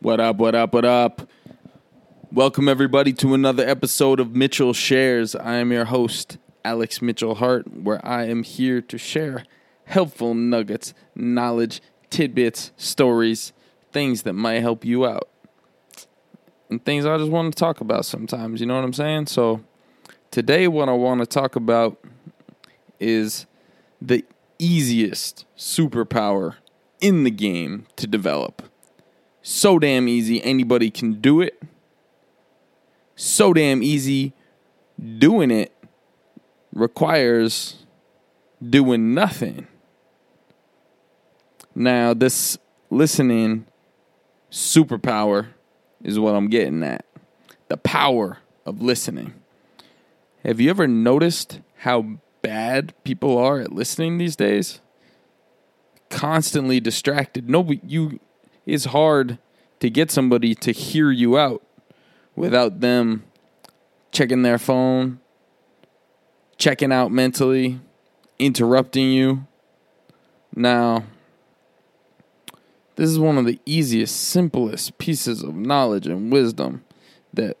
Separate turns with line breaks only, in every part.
What up, what up, what up? Welcome, everybody, to another episode of Mitchell Shares. I am your host, Alex Mitchell Hart, where I am here to share helpful nuggets, knowledge, tidbits, stories, things that might help you out, and things I just want to talk about sometimes. You know what I'm saying? So, today, what I want to talk about is the easiest superpower in the game to develop. So damn easy, anybody can do it. So damn easy, doing it requires doing nothing. Now, this listening superpower is what I'm getting at. The power of listening. Have you ever noticed how bad people are at listening these days? Constantly distracted. No, you it's hard to get somebody to hear you out without them checking their phone, checking out mentally, interrupting you. Now, this is one of the easiest, simplest pieces of knowledge and wisdom that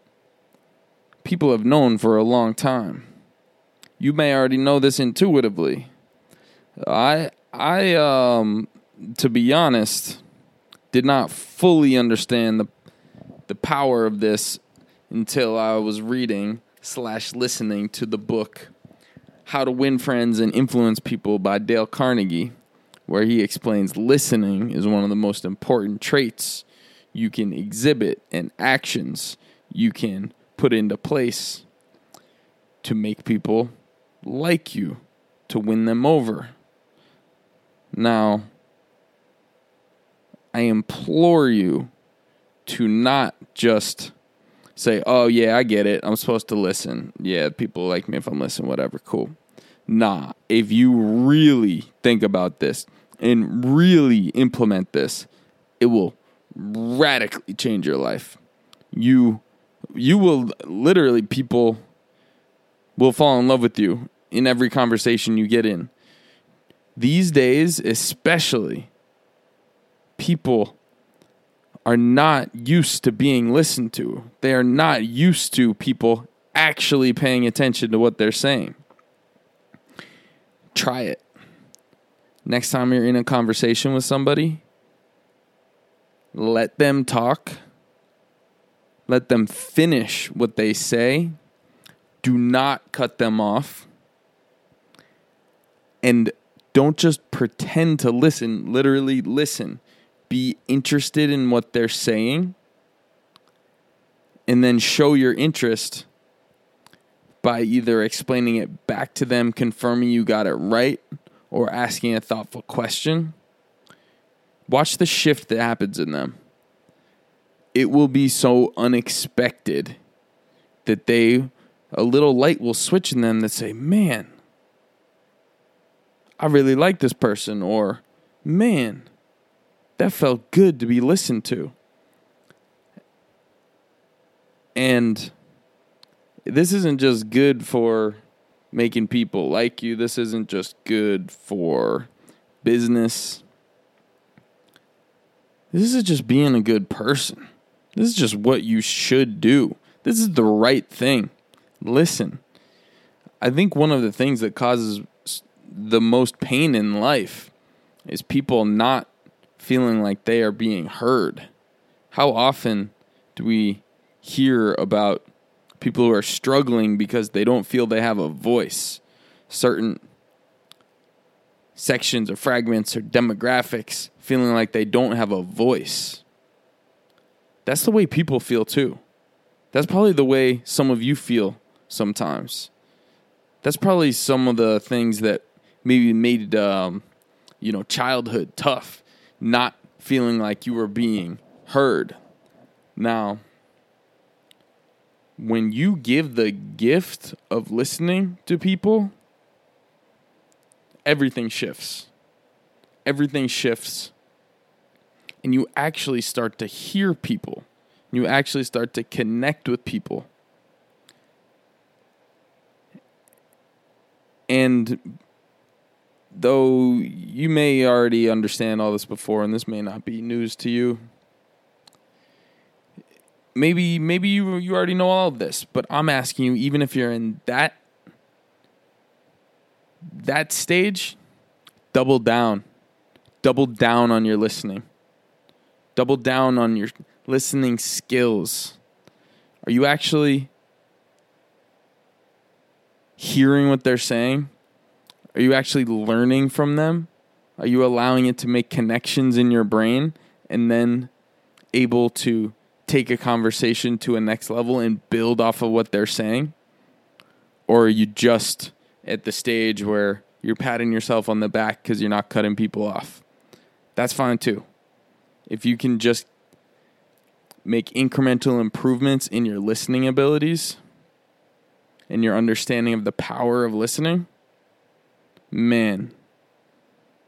people have known for a long time. You may already know this intuitively. I I um to be honest did not fully understand the the power of this until I was reading slash listening to the book How to Win Friends and Influence People by Dale Carnegie, where he explains listening is one of the most important traits you can exhibit and actions you can put into place to make people like you, to win them over. Now, I implore you to not just say, "Oh yeah, I get it. I'm supposed to listen. Yeah, people like me if I'm listening. Whatever, cool." Nah, if you really think about this and really implement this, it will radically change your life. You you will literally people will fall in love with you in every conversation you get in. These days, especially, people are not used to being listened to. They are not used to people actually paying attention to what they're saying. Try it. Next time you're in a conversation with somebody, let them talk. Let them finish what they say. Do not cut them off. And don't just pretend to listen, literally listen be interested in what they're saying and then show your interest by either explaining it back to them, confirming you got it right, or asking a thoughtful question. Watch the shift that happens in them. It will be so unexpected that they, a little light will switch in them that say, man, I really like this person, or man, that felt good to be listened to. And this isn't just good for making people like you, this isn't just good for business. This is just being a good person. This is just what you should do. This is the right thing. Listen. I think one of the things that causes the most pain in life is people not feeling like they are being heard. How often do we hear about people who are struggling because they don't feel they have a voice? Certain sections or fragments or demographics feeling like they don't have a voice. That's the way people feel too. That's probably the way some of you feel sometimes. That's probably some of the things that maybe made um, you know childhood tough not feeling like you were being heard. Now, when you give the gift of listening to people, everything shifts. Everything shifts. And you actually start to hear people. You actually start to connect with people. And though you may already understand all this before, and this may not be news to you, maybe maybe you you already know all of this, but I'm asking you even if you're in that that stage, double down. Double down on your listening. Double down on your listening skills. Are you actually hearing what they're saying? Are you actually learning from them? Are you allowing it to make connections in your brain and then able to take a conversation to a next level and build off of what they're saying? Or are you just at the stage where you're patting yourself on the back because you're not cutting people off? That's fine too. If you can just make incremental improvements in your listening abilities and your understanding of the power of listening, man,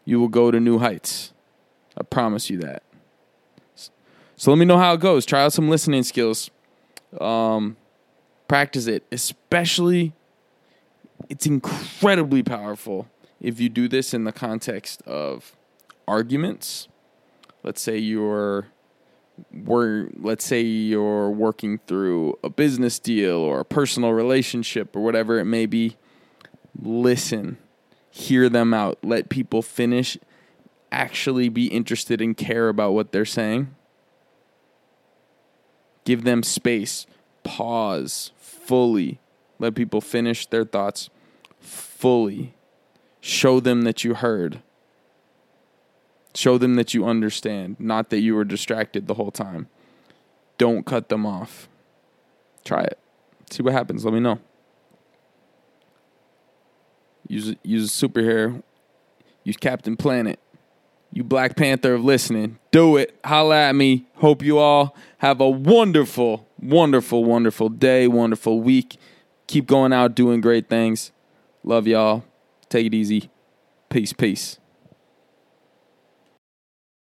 you will go to new heights. I promise you that. So let me know how it goes. Try out some listening skills. Um, practice it, especially. It's incredibly powerful if you do this in the context of arguments. Let's say you're we're let's say you're working through a business deal or a personal relationship or whatever it may be listen hear them out let people finish actually be interested and care about what they're saying give them space pause fully let people finish their thoughts fully show them that you heard Show them that you understand, not that you were distracted the whole time. Don't cut them off. Try it. See what happens. Let me know. Use use a superhero. Use Captain Planet. You Black Panther of listening. Do it. Holla at me. Hope you all have a wonderful, wonderful, wonderful day, wonderful week. Keep going out doing great things. Love y'all. Take it easy. Peace, peace.